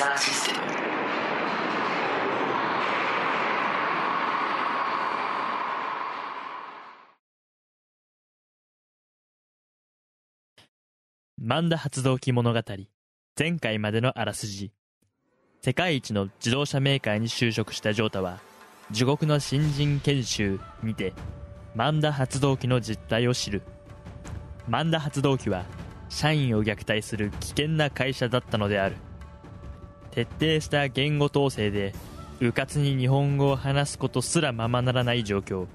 サーシステムマンダ発動機物語。前回までのあらすじ。世界一の自動車メーカーに就職したジョータは地獄の新人研修にてマンダ発動機の実態を知る。マンダ発動機は社員を虐待する危険な会社だったのである。徹底した言語統制で迂闊に日本語を話すことすらままならない状況。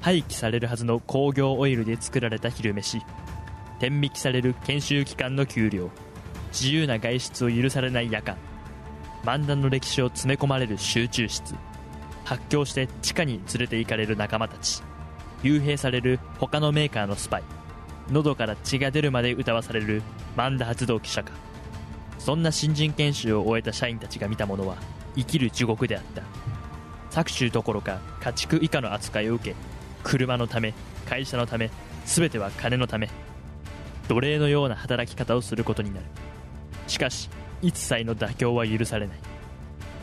廃棄されるはずの工業オイルで作られた昼飯。天引きされる研修期間の給料。自由な外出を許されない夜間。漫談の歴史を詰め込まれる集中室。発狂して地下に連れて行かれる仲間たち。幽閉される他のメーカーのスパイ。喉から血が出るまで歌わされる漫ダ発動記者か。そんな新人研修を終えた社員たちが見たものは生きる地獄であった。搾取どころか家畜以下の扱いを受け車のため会社のため全ては金のため奴隷のような働き方をすることになる。しかし一切の妥協は許されない。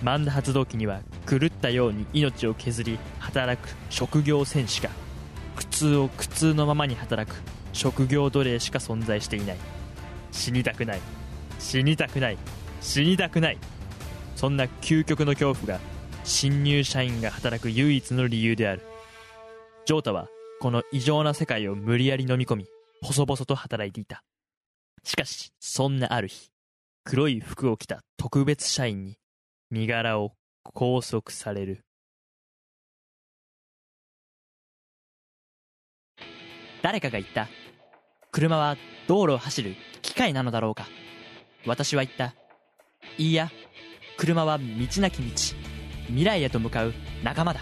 マンダ発動機には狂ったように命を削り働く職業戦士か苦痛を苦痛のままに働く職業奴隷しか存在していない。死にたくない。死にたくない。死にたくない。そんな究極の恐怖が新入社員が働く唯一の理由である。ジョータはこの異常な世界を無理やり飲み込み細々と働いていた。しかしそんなある日黒い服を着た特別社員に身柄を拘束される。誰かが言った。車は道路を走る機械なのだろうか。私は言った。いいや。車は道なき道。未来へと向かう仲間だ。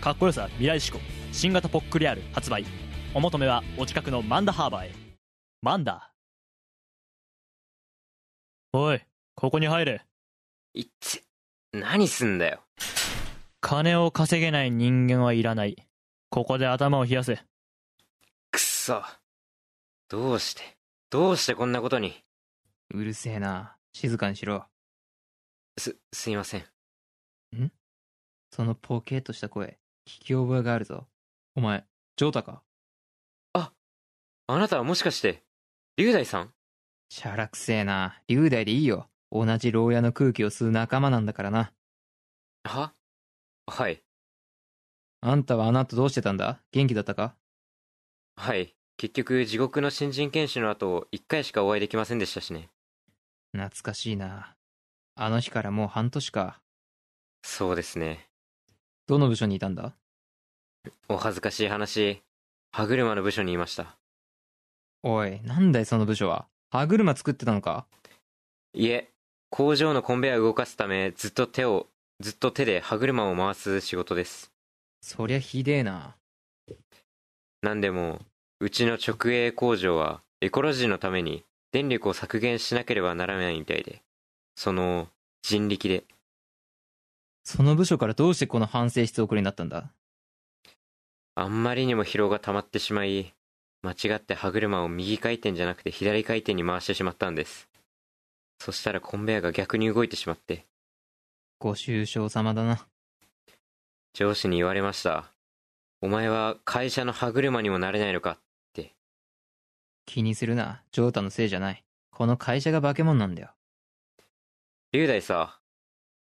かっこよさ未来志向。新型ポックリアル発売。お求めはお近くのマンダハーバーへ。マンダ？おいここに入れ。いっつ、何すんだよ。金を稼げない人間はいらない。ここで頭を冷やせ。くっそ。どうして、どうしてこんなことに。うるせえな。静かにしろ。す、すいません。そのポケーっとした声、聞き覚えがあるぞ。お前、ジョータか？あなたはもしかして、龍大さん？しゃらくせえな。龍大でいいよ。同じ牢屋の空気を吸う仲間なんだからな。は？はい。あんたはあの後どうしてたんだ？元気だったか？はい。結局、地獄の新人研修の後、一回しかお会いできませんでしたしね。懐かしいな。あの日からもう半年か。そうですね。どの部署にいたんだ？お恥ずかしい話、歯車の部署にいました。おい、なんだいその部署は？歯車作ってたのか？いえ、工場のコンベヤ動かすため、ずっと手を、ずっと手で歯車を回す仕事です。そりゃひでえな。なんでも、うちの直営工場は、エコロジーのために、電力を削減しなければならないみたいで、その、人力で、その部署からどうしてこの反省室送りになったんだ？あんまりにも疲労が溜まってしまい、間違って歯車を右回転じゃなくて左回転に回してしまったんです。そしたらコンベヤーが逆に動いてしまって、ご愁傷様だな。上司に言われました。お前は会社の歯車にもなれないのか気にするな。ジョータのせいじゃない。この会社が化け物なんだよ。龍大さ、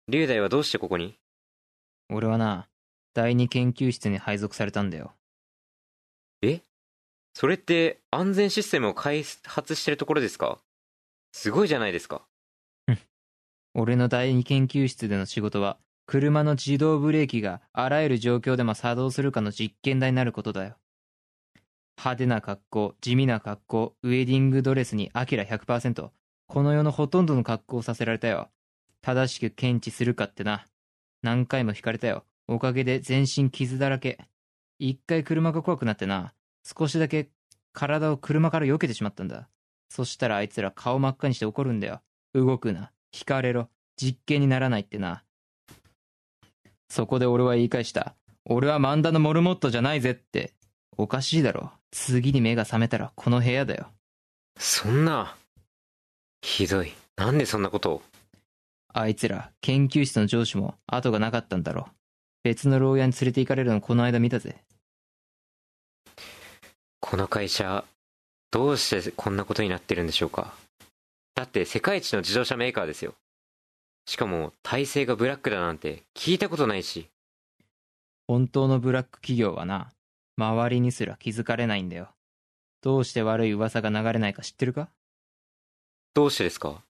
龍大はどうしてここに？俺はな、第二研究室に配属されたんだよ。え？それって安全システムを開発してるところですか？すごいじゃないですか。俺の第二研究室での仕事は、車の自動ブレーキがあらゆる状況でも作動するかの実験台になることだよ。派手な格好、地味な格好、ウェディングドレスにアキラ100%。この世のほとんどの格好をさせられたよ。正しく検知するかってな。何回も引かれたよ。おかげで全身傷だらけ。一回車が怖くなってな。少しだけ体を車から避けてしまったんだ。そしたらあいつら顔真っ赤にして怒るんだよ。動くな。引かれろ。実験にならないってな。そこで俺は言い返した。俺はマンダのモルモットじゃないぜって。おかしいだろ。次に目が覚めたらこの部屋だよ。そんな。ひどい。なんでそんなことを？あいつら、研究室の上司も後がなかったんだろ。別の牢屋に連れて行かれるのこの間見たぜ。この会社、どうしてこんなことになってるんでしょうか。だって世界一の自動車メーカーですよ。しかも体制がブラックだなんて聞いたことないし。本当のブラック企業はな、周りにすら気づかれないんだよ。どうして悪い噂が流れないか知ってるか？どうしてですか？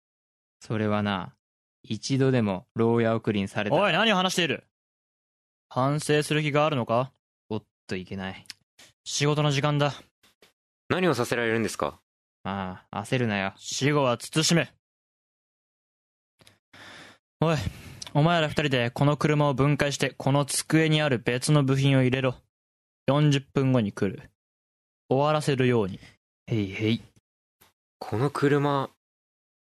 それはな、一度でも牢屋送りにされたおい、何を話している？反省する気があるのか？おっといけない。仕事の時間だ。何をさせられるんですか？まあ、焦るなよ。死後は慎め。おい、お前ら二人でこの車を分解して、この机にある別の部品を入れろ。40分後に来る。終わらせるように。へいへい。この車、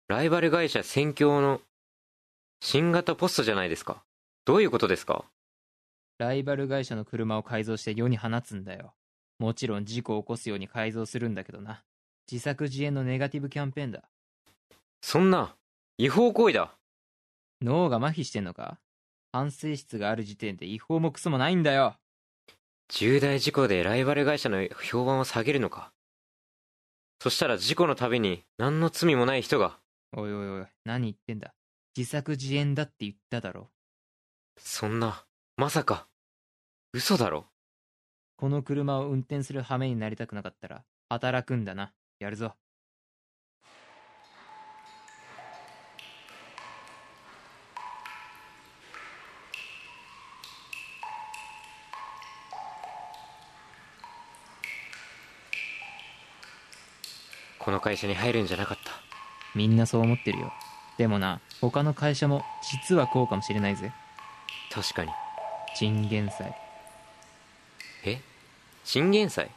ライバル会社戦況の新型ポストじゃないですか。どういうことですか？ライバル会社の車を改造して世に放つんだよ。もちろん事故を起こすように改造するんだけどな。自作自演のネガティブキャンペーンだ。そんな、違法行為だ。脳が麻痺してんのか？反省室がある時点で違法もクソもないんだよ。重大事故でライバル会社の評判を下げるのか？そしたら事故のたびに何の罪もない人が、おいおいおい、何言ってんだ？自作自演だって言っただろ。そんな、まさか、嘘だろ？この車を運転する羽目になりたくなかったら、働くんだな。やるぞ。この会社に入るんじゃなかった。みんなそう思ってるよ。でもな、他の会社も実はこうかもしれないぜ。確かに。チンゲン菜。え？チンゲン菜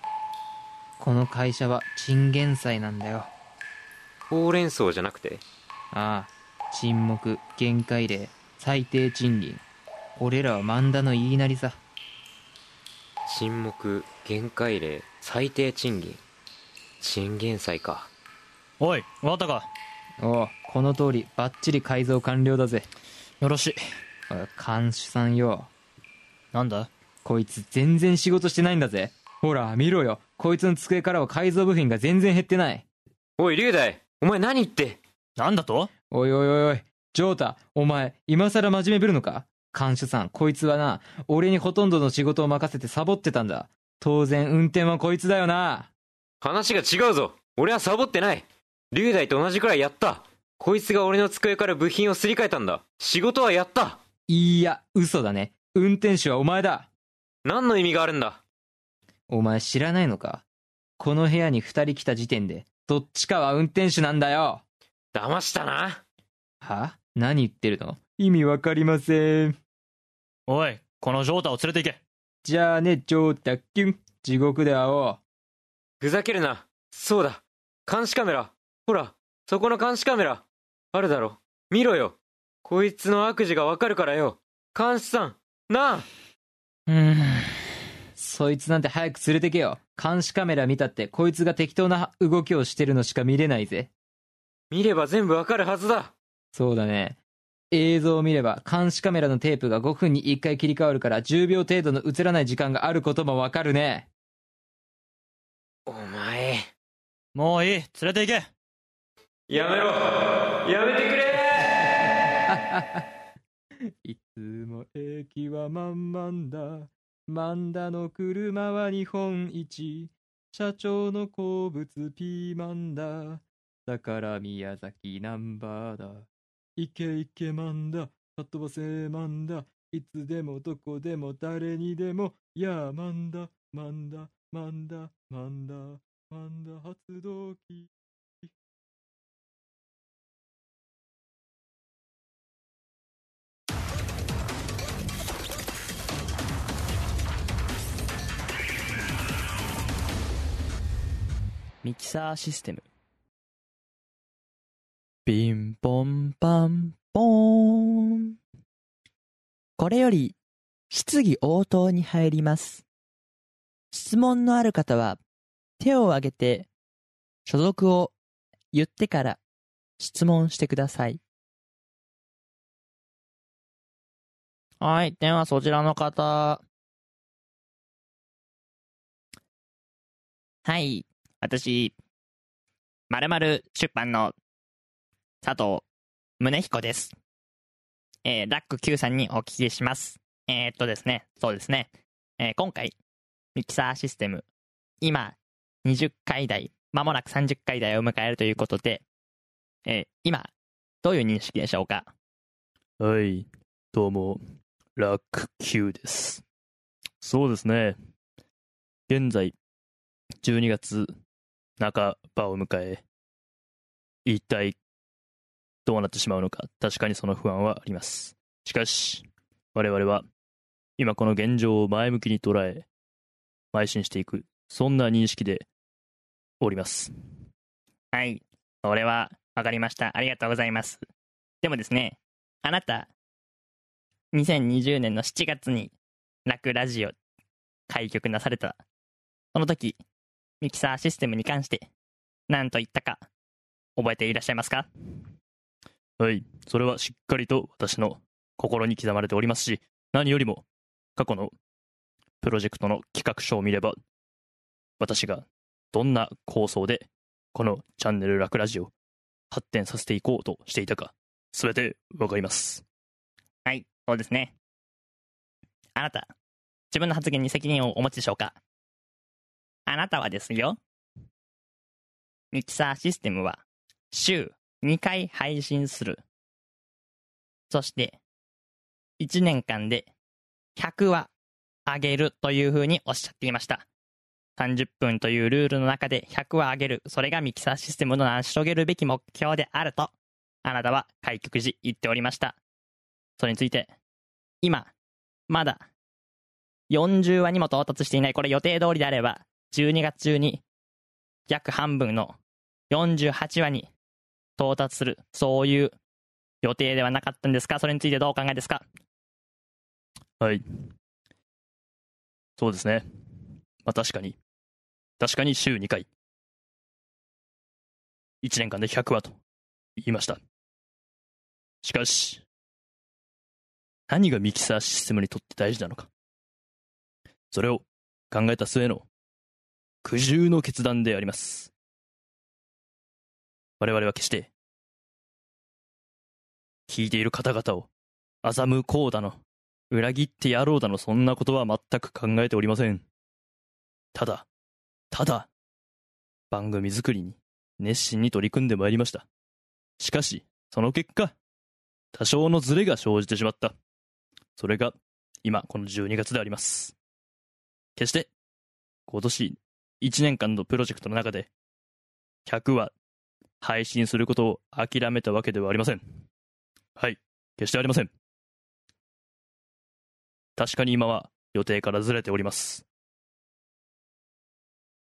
この会社はチンゲン菜なんだよ。ほうれん草じゃなくて？ああ、沈黙、限界令、最低賃金。俺らは漫画の言いなりさ。沈黙、限界令、最低賃金。チンゲン菜か。おい、終わったか？おう、この通り、バッチリ改造完了だぜ。よろしい。おい、看守さんよ。なんだ？こいつ全然仕事してないんだぜ。ほら、見ろよ。こいつの机からは改造部品が全然減ってない。おい、龍大お前何言って？なんだと？おいおいおいおい、ジョータ、お前、今更真面目ぶるのか？看守さん、こいつはな、俺にほとんどの仕事を任せてサボってたんだ。当然、運転はこいつだよな。話が違うぞ俺はサボってない龍大と同じくらいやったこいつが俺の机から部品をすり替えたんだ仕事はやったいや、嘘だね。運転手はお前だ。何の意味があるんだ？お前知らないのか？この部屋に二人来た時点で、どっちかは運転手なんだよ。騙したなは？何言ってるの？意味わかりません。おい、このジョータを連れて行け。じゃあね、ジョータキュン。地獄で会おう。ふざけるなそうだ監視カメラほらそこの監視カメラあるだろ見ろよこいつの悪事がわかるからよ監視さんなあうーん。そいつなんて早く連れてけよ。監視カメラ見たって、こいつが適当な動きをしてるのしか見れないぜ。見れば全部わかるはずだそうだね。映像を見れば、監視カメラのテープが5分に1回切り替わるから、10秒程度の映らない時間があることもわかるね。お前もういい、連れて行け。やめろやめてくれ いつも駅は満々だ。マンダの車は日本一。社長の好物ピーマンだ。だから宮崎ナンバーだ。いけいけマンだ。かっ飛ばせマンだ。いつでもどこでも誰にでも。やあマンだ、マンだ、マンだ、マンだ、マンだ発動機。ミキサーシステム。ピンポンパンポーン。これより質疑応答に入ります。質問のある方は手を挙げて所属を言ってから質問してください。はい、ではそちらの方。はい、私、〇〇出版の佐藤宗彦です。えー、ラック Q さんにお聞きします。えー、っとですね、そうですね。えー今回、ミキサーシステム、今、20回台、まもなく30回台を迎えるということで、えー今、どういう認識でしょうか？はい、どうも、ラック Q です。そうですね。現在、12月半ばを迎え、一体どうなってしまうのか、確かにその不安はあります。しかし、我々は、今この現状を前向きに捉え、邁進していく、そんな認識でおります。はい。それは、わかりました。ありがとうございます。でもですね、あなた、2020年の7月に、ラクラジオ開局なされた。その時、ミキサーシステムに関して、何と言ったか、覚えていらっしゃいますか？はい、それはしっかりと私の心に刻まれておりますし、何よりも過去のプロジェクトの企画書を見れば、私がどんな構想でこのチャンネルラクラジオ発展させていこうとしていたか、すべてわかります。はい、そうですね。あなた、自分の発言に責任をお持ちでしょうか？あなたはですよ、ミキサーシステムは週2回配信する。そして、1年間で100話上げるというふうにおっしゃっていました。30分というルールの中で100話上げる。それがミキサーシステムの成し遂げるべき目標であると、あなたは開局時言っておりました。それについて、今、まだ、40話にも到達していない、これ予定通りであれば、12月中に、約半分の48話に到達する、そういう予定ではなかったんですか？それについてどうお考えですか？はい。そうですね。まあ確かに、確かに週2回、1年間で100話と言いました。しかし、何がミキサーシステムにとって大事なのか。それを考えた末の苦渋の決断であります。我々は決して、聞いている方々を欺こうだの、裏切ってやろうだの、そんなことは全く考えておりません。ただ、ただ、番組作りに熱心に取り組んでまいりました。しかし、その結果、多少のズレが生じてしまった。それが、今、この12月であります。決して、今年1年間のプロジェクトの中で、100話配信することを諦めたわけではありません。はい、決してありません。確かに今は予定からずれております。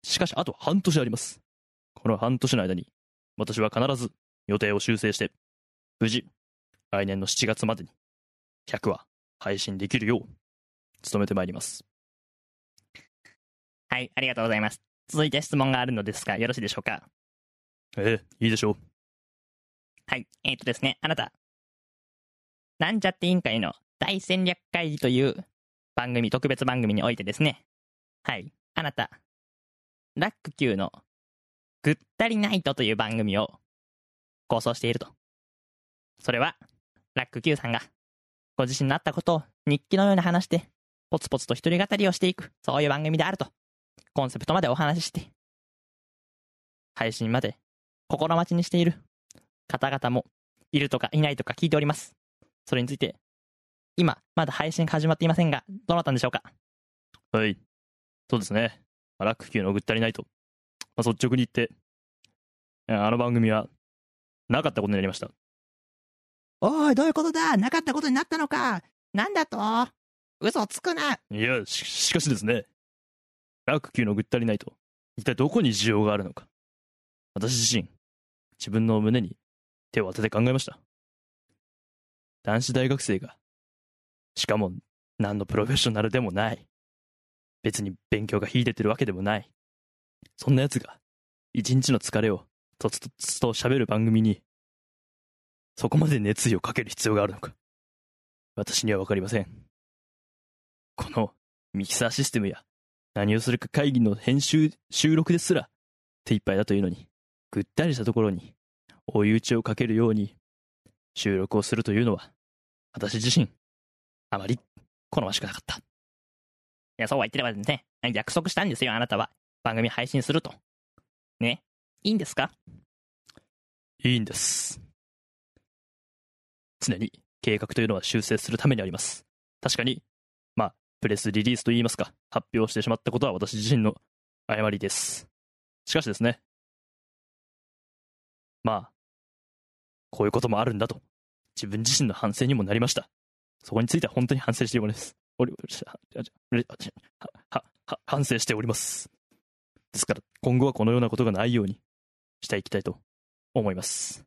しかし、あと半年あります。この半年の間に、私は必ず予定を修正して、無事、来年の7月までに100話配信できるよう、努めてまいります。はい、ありがとうございます。続いて質問があるのですが、よろしいでしょうか？ええ、いいでしょう。はい。えっ、とですね、あなた、なんちゃって委員会の大戦略会議という番組、特別番組においてですね、はい。あなた、ラック Q のぐったりナイトという番組を構想していると。それは、ラック Q さんが、ご自身のあったことを日記のように話して、ポツポツと一人語りをしていく、そういう番組であると。コンセプトまでお話しして、配信まで心待ちにしている方々もいるとかいないとか聞いております。それについて、今、まだ配信が始まっていませんが、どうなったんでしょうか？はい。そうですね。まあラック級のぐったりないと。まあ、率直に言って、あの番組は、なかったことになりました。おい、どういうことだ？なかったことになったのか？なんだと？嘘をつくないや、し、しかしですね。ラック級のぐったりないと。一体どこに需要があるのか。私自身、自分の胸に手を当てて考えました。男子大学生が、しかも何のプロフェッショナルでもない。別に勉強が秀でてるわけでもない。そんな奴が、一日の疲れをとつとつと喋る番組に、そこまで熱意をかける必要があるのか。私にはわかりません。このミキサーシステムや何をするか会議の編集、収録ですら手一杯だというのに、ぐったりしたところに追い打ちをかけるように収録をするというのは、私自身、あまり好ましくなかった。いや、そうは言ってればですね、約束したんですよ、あなたは。番組配信すると。ね。いいんですか？いいんです。常に計画というのは修正するためにあります。確かに、まあ、プレスリリースといいますか、発表してしまったことは私自身の誤りです。しかしですね、まあ、こういうこともあるんだと、自分自身の反省にもなりました。そこについては本当に反省しております。おりは反省しております。ですから、今後はこのようなことがないようにしていきたいと思います。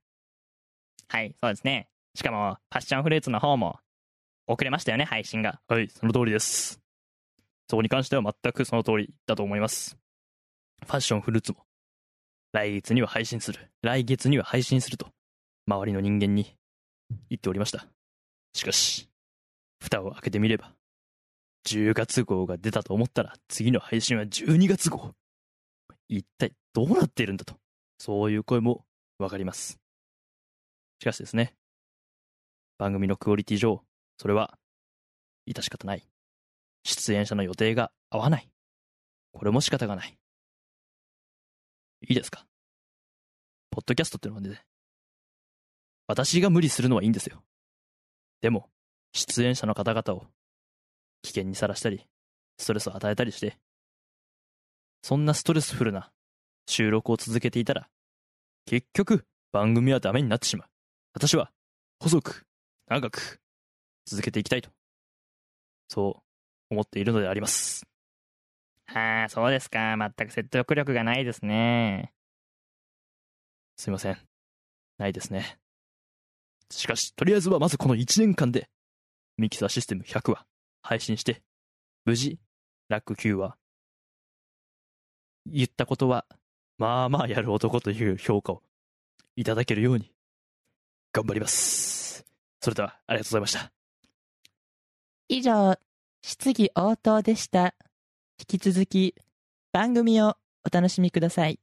はい、そうですね。しかも、パッションフルーツの方も、遅れましたよね、配信が。はい、その通りです。そこに関しては全くその通りだと思います。ファッションフルーツも、来月には配信する、来月には配信すると、周りの人間に言っておりました。しかし、蓋を開けてみれば、10月号が出たと思ったら、次の配信は12月号。一体どうなっているんだと、そういう声もわかります。しかしですね、番組のクオリティ上、それは、致し方ない。出演者の予定が合わない。これも仕方がない。いいですか？ポッドキャストってのはね、私が無理するのはいいんですよ。でも、出演者の方々を危険にさらしたり、ストレスを与えたりして、そんなストレスフルな収録を続けていたら、結局番組はダメになってしまう。私は細く、長く続けていきたいと、そう思っているのであります。ああ、そうですか。全く説得力がないですね。すいません。ないですね。しかし、とりあえずはまずこの1年間で、ミキサーシステム100話配信して、無事、ラック9は、言ったことは、まあまあやる男という評価をいただけるように、頑張ります。それでは、ありがとうございました。以上、質疑応答でした。引き続き、番組をお楽しみください。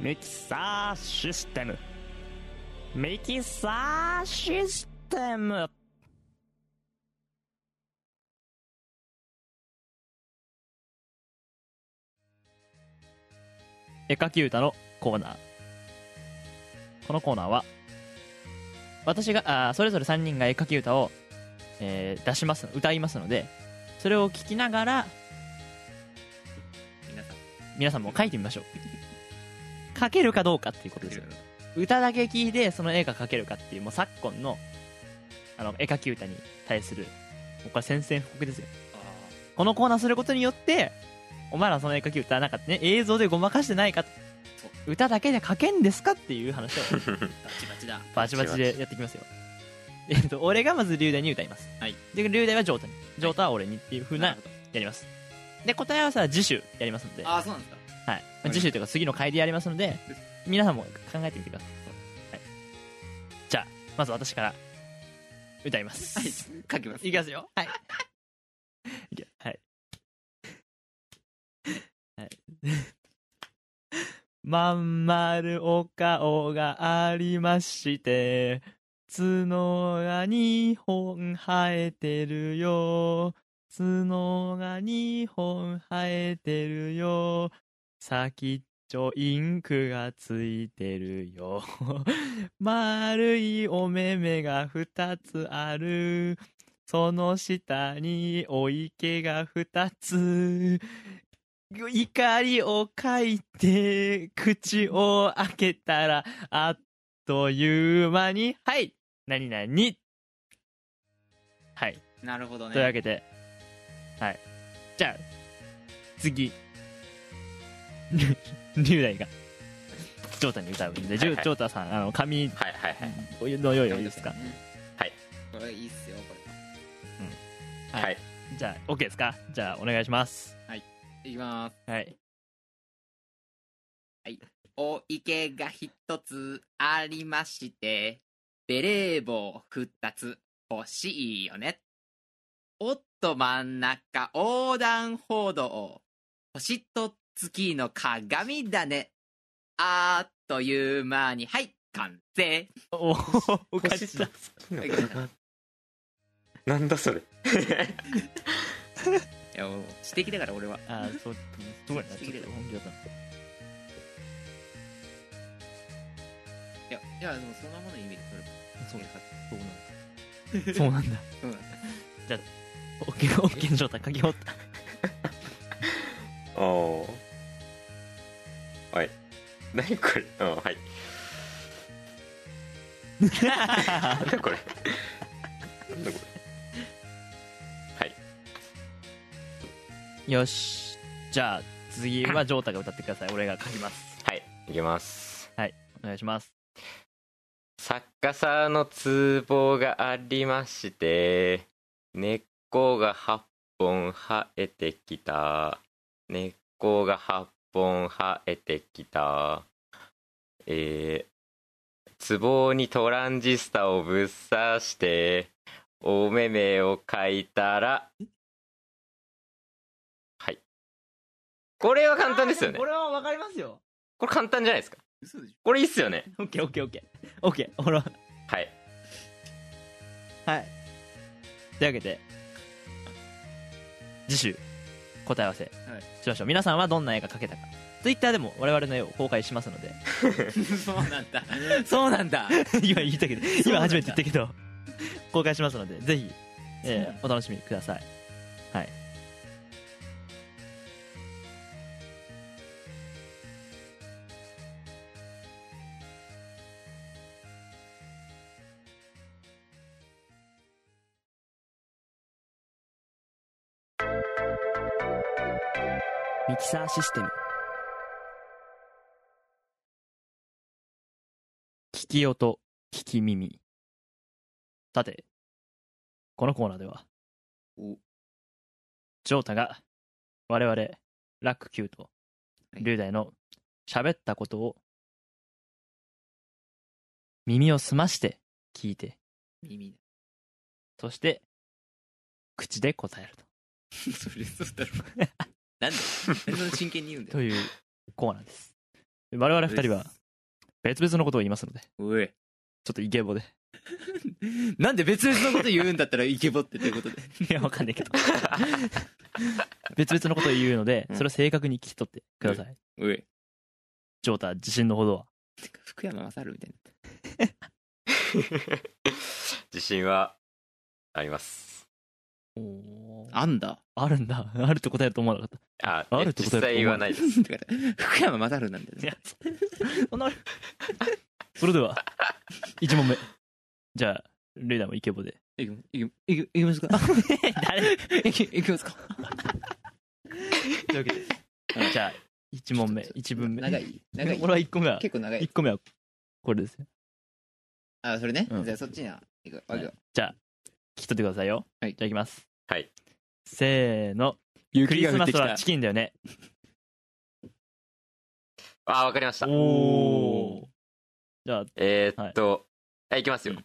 ミキサーシステム。ミキサーシステム。絵描き歌のコーナー。このコーナーは、私が、あそれぞれ3人が絵描き歌を、えー出します、歌いますので、それを聞きながら、皆さん、皆さんも書いてみましょう。書けるかどうかっていうことですよ。歌だけ聞いて、その絵が描けるかっていう、もう昨今の、あの、絵描き歌に対する、もうこれ宣戦布告ですよ。このコーナーすることによって、お前らその絵描き歌なんかね、映像でごまかしてないか歌だけで書けんですかっていう話を バチバチだ。バチバチでやっていきますよ。えっと、俺がまず龍大に歌います。はい。で、龍大はジョータに。ジョータは俺にっていう風な、なやります。で、答え合わせは次週やりますので、はああ、そうなんですか。い。まあ次週というか次の回でやりますので、皆さんも考えてみてください。はい。じゃあ、まず私から歌います。はい。書きます。いきますよ。はい。はい。はい。まんまるお顔がありまして、角が2本生えてるよ。角が2本生えてるよ。先っちょインクがついてるよ。丸いお目目が2つある。その下にお池が2つ。怒りを書いて、口を開けたら、あっという間に、はい何々はい。なるほどねというわけで、はい。じゃあ、次。龍大が、ジョータに歌うんで、ジョはいはい。ジョータさん、あの、紙はいはいはい。の用意はいいですか？はい。これいいっすよこはい。はい。じゃあ、OK ですか？じゃあ、お願いします。れい。きます。はい。お池が一つありましてベレー帽二つ欲しいよね。おっと真ん中横断歩道星と月の鏡だねあっという間にはい完成おおかしいだ。なんだそれ いやもう知的だから俺はあー、そう、すごいな、ちょっと本気だった。いやいやでもそんなものイメージ取ればそうそうなんだ。そうなんだ。そうなんだじゃあ、オッケー、オッケーの状態書き終わった。おおはい何これ？うんはいなんだこれ？なんだこれ？はいよし。じゃあ、次はジョータが歌ってください。俺が書きます。はいいきますお願いします。逆さの壺がありまして根っこが8本生えてきた根っこが8本生えてきたえー、壺にトランジスタをぶっ刺してお目目を描いたらはいこれは簡単ですよねこれはわかりますよ。これ簡単じゃないですか嘘でしこれいいっすよねオッケー、オッケー、オッケー。オッケー、ほら。はいはい。というわけで、次週、答え合わせはいしましょう。皆さんはどんな絵が描けたか。ツイッターでも我々の絵を公開しますので、ょ そうなんだ そうなんだ 今言ったけど、今初めて言ったけど、公開しますので、ぜひ、えーお楽しみください。サーシステム。聞き音聞き耳。さてこのコーナーではお。ジョータが我々ラック Q とはい。龍大の喋ったことを耳を澄まして聞いて。耳。そして口で答える それそうだろ なんで？そんな真剣に言うんだよ。とというコーナーです。我々二人は別々のことを言いますのでおい。ちょっとイケボで。なんで別々のこと言うんだったら イケボってということで？いやわかんないけど。別々のことを言うのでうん。それを正確に聞き取ってください、おい。ジョータ自信のほどは。福山雅治みたい自信はありますあんだ。あるんだ。あるって答えると思わなかっああるってこと実際はないです。福山雅治なんだよたいねやそんな。それでは1問目。じゃあレイダーもイケボで。いきいきいきますか？誰？いきいきますか？というわけで。じゃあ1問目。1文目。長い？長い？俺は1個目は結構長い。1個目はこれですよ。あそれね？うん。じゃあそっちにはいく。わけよ。じゃあ聞き取ってくださいよ。はい。じゃあいきますはい。せーの。クリスマスはチキンだよね。あわかりました。おおじゃあえー、っと、はい、いきますよ。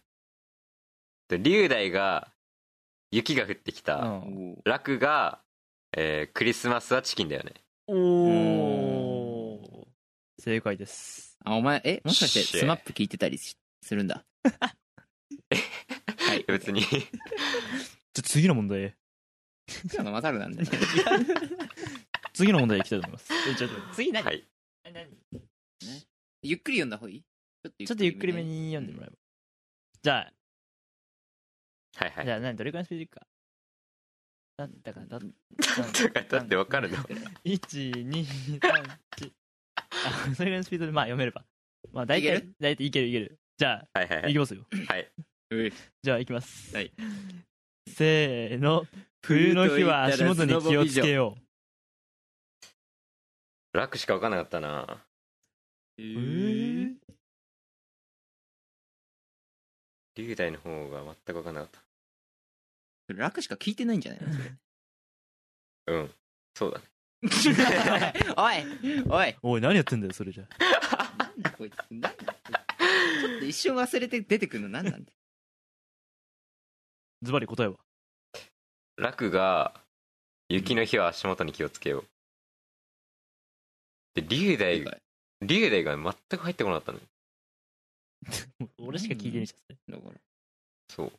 で龍大が雪が降ってきた。うん。楽が、えークリスマスはチキンだよね。おお正解です。あお前えもしかしてスマップ聞いてたりしするんだ？別にじゃあ次の問題今のマサルなんだよ 次の問題いきたいと思います。えちょっと次何、はい。何？ゆっくり読んだ方がいい？ちょちょっとゆっくりめに読んでもらえば。じゃあ。はいはい。じゃあ何？どれくらいのスピードいくか？だったかだだから だってわかるの？1234あそれぐらいのスピードでまあ読めれば。まあ大体大体いけるいける。じゃあ、、はいはいはい。いきますよ。はい。じゃあいきます。はいせーの。冬の日は足元に気をつけよ楽しか分かんなかったな。えうー。龍大の方が全く分かんなかっ楽しか聞いてないんじゃないの？それ。たうん。そうだね。おいおい。おい何やってんだよそれじゃ。なんだこいつなんだちょっと一瞬忘れて出てくるの何なんだよズバリ答えは？楽が雪の日は足元に気をつけよう。で龍大龍大が全く入ってこなかったの 俺しか聞いてないじゃんそれ。だから。そう。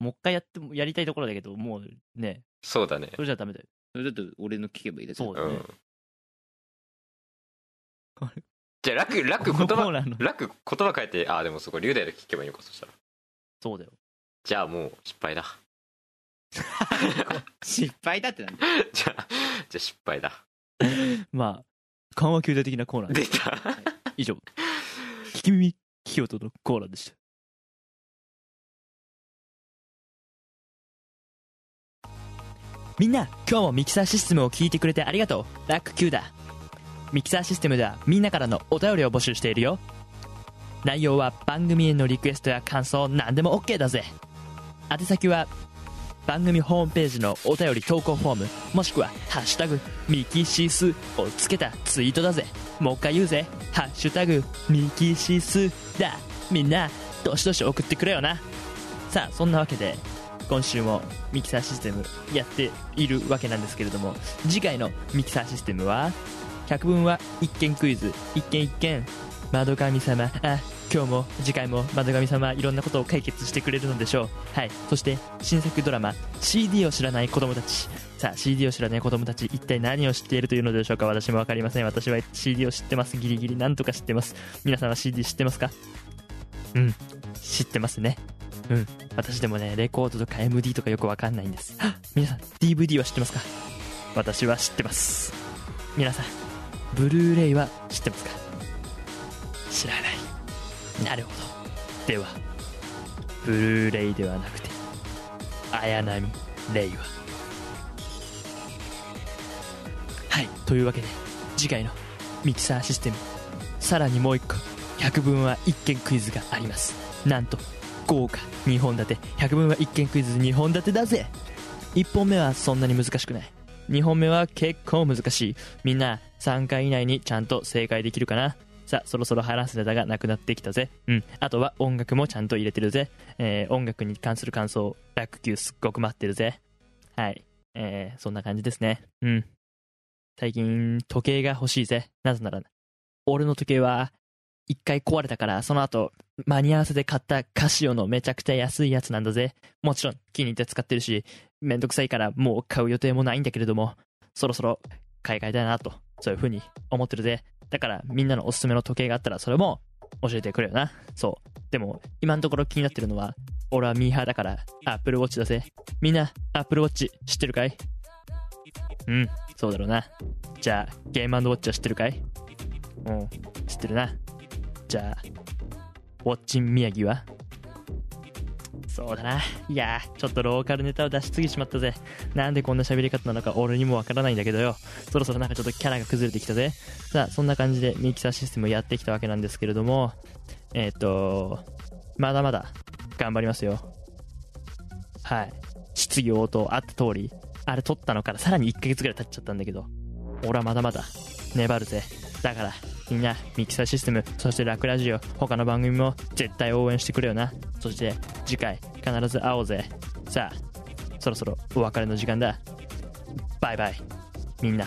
もう一回やってもやりたいところだけどもうね。そうだね。それじゃダメだよ。それだと俺の聞けばいいだけ。そうだね。ん。じゃあ楽楽こ言葉のコーナーの楽言葉変えてああでもそこ龍大で聞けばいいのかそしたら。そうだよじゃあもう失敗だ。失敗だってなんだ じゃあじゃあ失敗だ。まあ緩和球大的なコーナー。出た。以上。聞き耳聞き音のコーナーでした。みんな今日もミキサーシステムを聞いてくれてありがとう。ラック Q だ。ミキサーシステムではみんなからのお便りを募集しているよ。内容は番組へのリクエストや感想何でも OK だぜ宛先は番組ホームページのお便り投稿フォームもしくは「ハッシュタグミキシス」をつけたツイートだぜ。もう一回言うぜ「ハッシュタグミキシス」だ。みんなどしどし送ってくれよな。さあそんなわけで今週もミキサーシステムやっているわけなんですけれども次回のミキサーシステムは百聞は一見クイズ一見一見。窓神様あ今日も次回も窓神様いろんなことを解決してくれるのでしょう。はい。そして新作ドラマ CD を知らない子供たち。さあ CD を知らない子供たち一体何を知っているというのでしょうか？私も分かりません。私は CD を知ってます。ギリギリなんとか知ってます。皆さんは CD 知ってますか？うん。知ってますね。うん。私でもねレコードとか MD とかよく分かんないんです。皆さん DVD は知ってますか？私は知ってます。皆さんブルーレイは知ってますか？知らない。なるほど。ではブルーレイではなくて綾波レイは。はいというわけで次回のミキサーシステムさらにもう一個百聞は一見クイズがあります。なんと豪華2本立て。百聞は一見クイズ2本立てだぜ。1本目はそんなに難しくない。2本目は結構難しい。みんな3回以内にちゃんと正解できるかな？さあそろそろ話すネタがなくなってきたぜ。うん。あとは音楽もちゃんと入れてるぜ。えー音楽に関する感想バック Q すっごく待ってるぜ。はい。えーそんな感じですね。うん。最近時計が欲しいぜ。なぜなら俺の時計は一回壊れたからその後間に合わせて買ったカシオのめちゃくちゃ安いやつなんだぜ。もちろん気に入って使ってるしめんどくさいからもう買う予定もないんだけれどもそろそろ買い替えたいなとそういう風に思ってるぜ。だからみんなのおすすめの時計があったらそれも教えてくれよな。そう。でも今のところ気になってるのは俺はミーハーだからアップルウォッチだぜ。みんなアップルウォッチ知ってるかい？うんそうだろうな。じゃあゲームウォッチは知ってるかい？うん知ってるな。じゃあウォッチン宮城は？そうだな。いや、ちょっとローカルネタを出しすぎちまったぜ。なんでこんな喋り方なのか俺にもわからないんだけどよ。そろそろなんかちょっとキャラが崩れてきたぜ。さあ、そんな感じでミキサーシステムやってきたわけなんですけれども、えっ、と、まだまだ頑張りますよ。はい。質疑応答あった通り、あれ撮ったのからさらに1ヶ月ぐらい経っちゃったんだけど、俺はまだまだ粘るぜ。だから、みんな、ミキサーシステム、そしてラクラジオ、他の番組も絶対応援してくれよな。そして、次回、必ず会おうぜ。さあ、そろそろお別れの時間だ。バイバイ。みんな。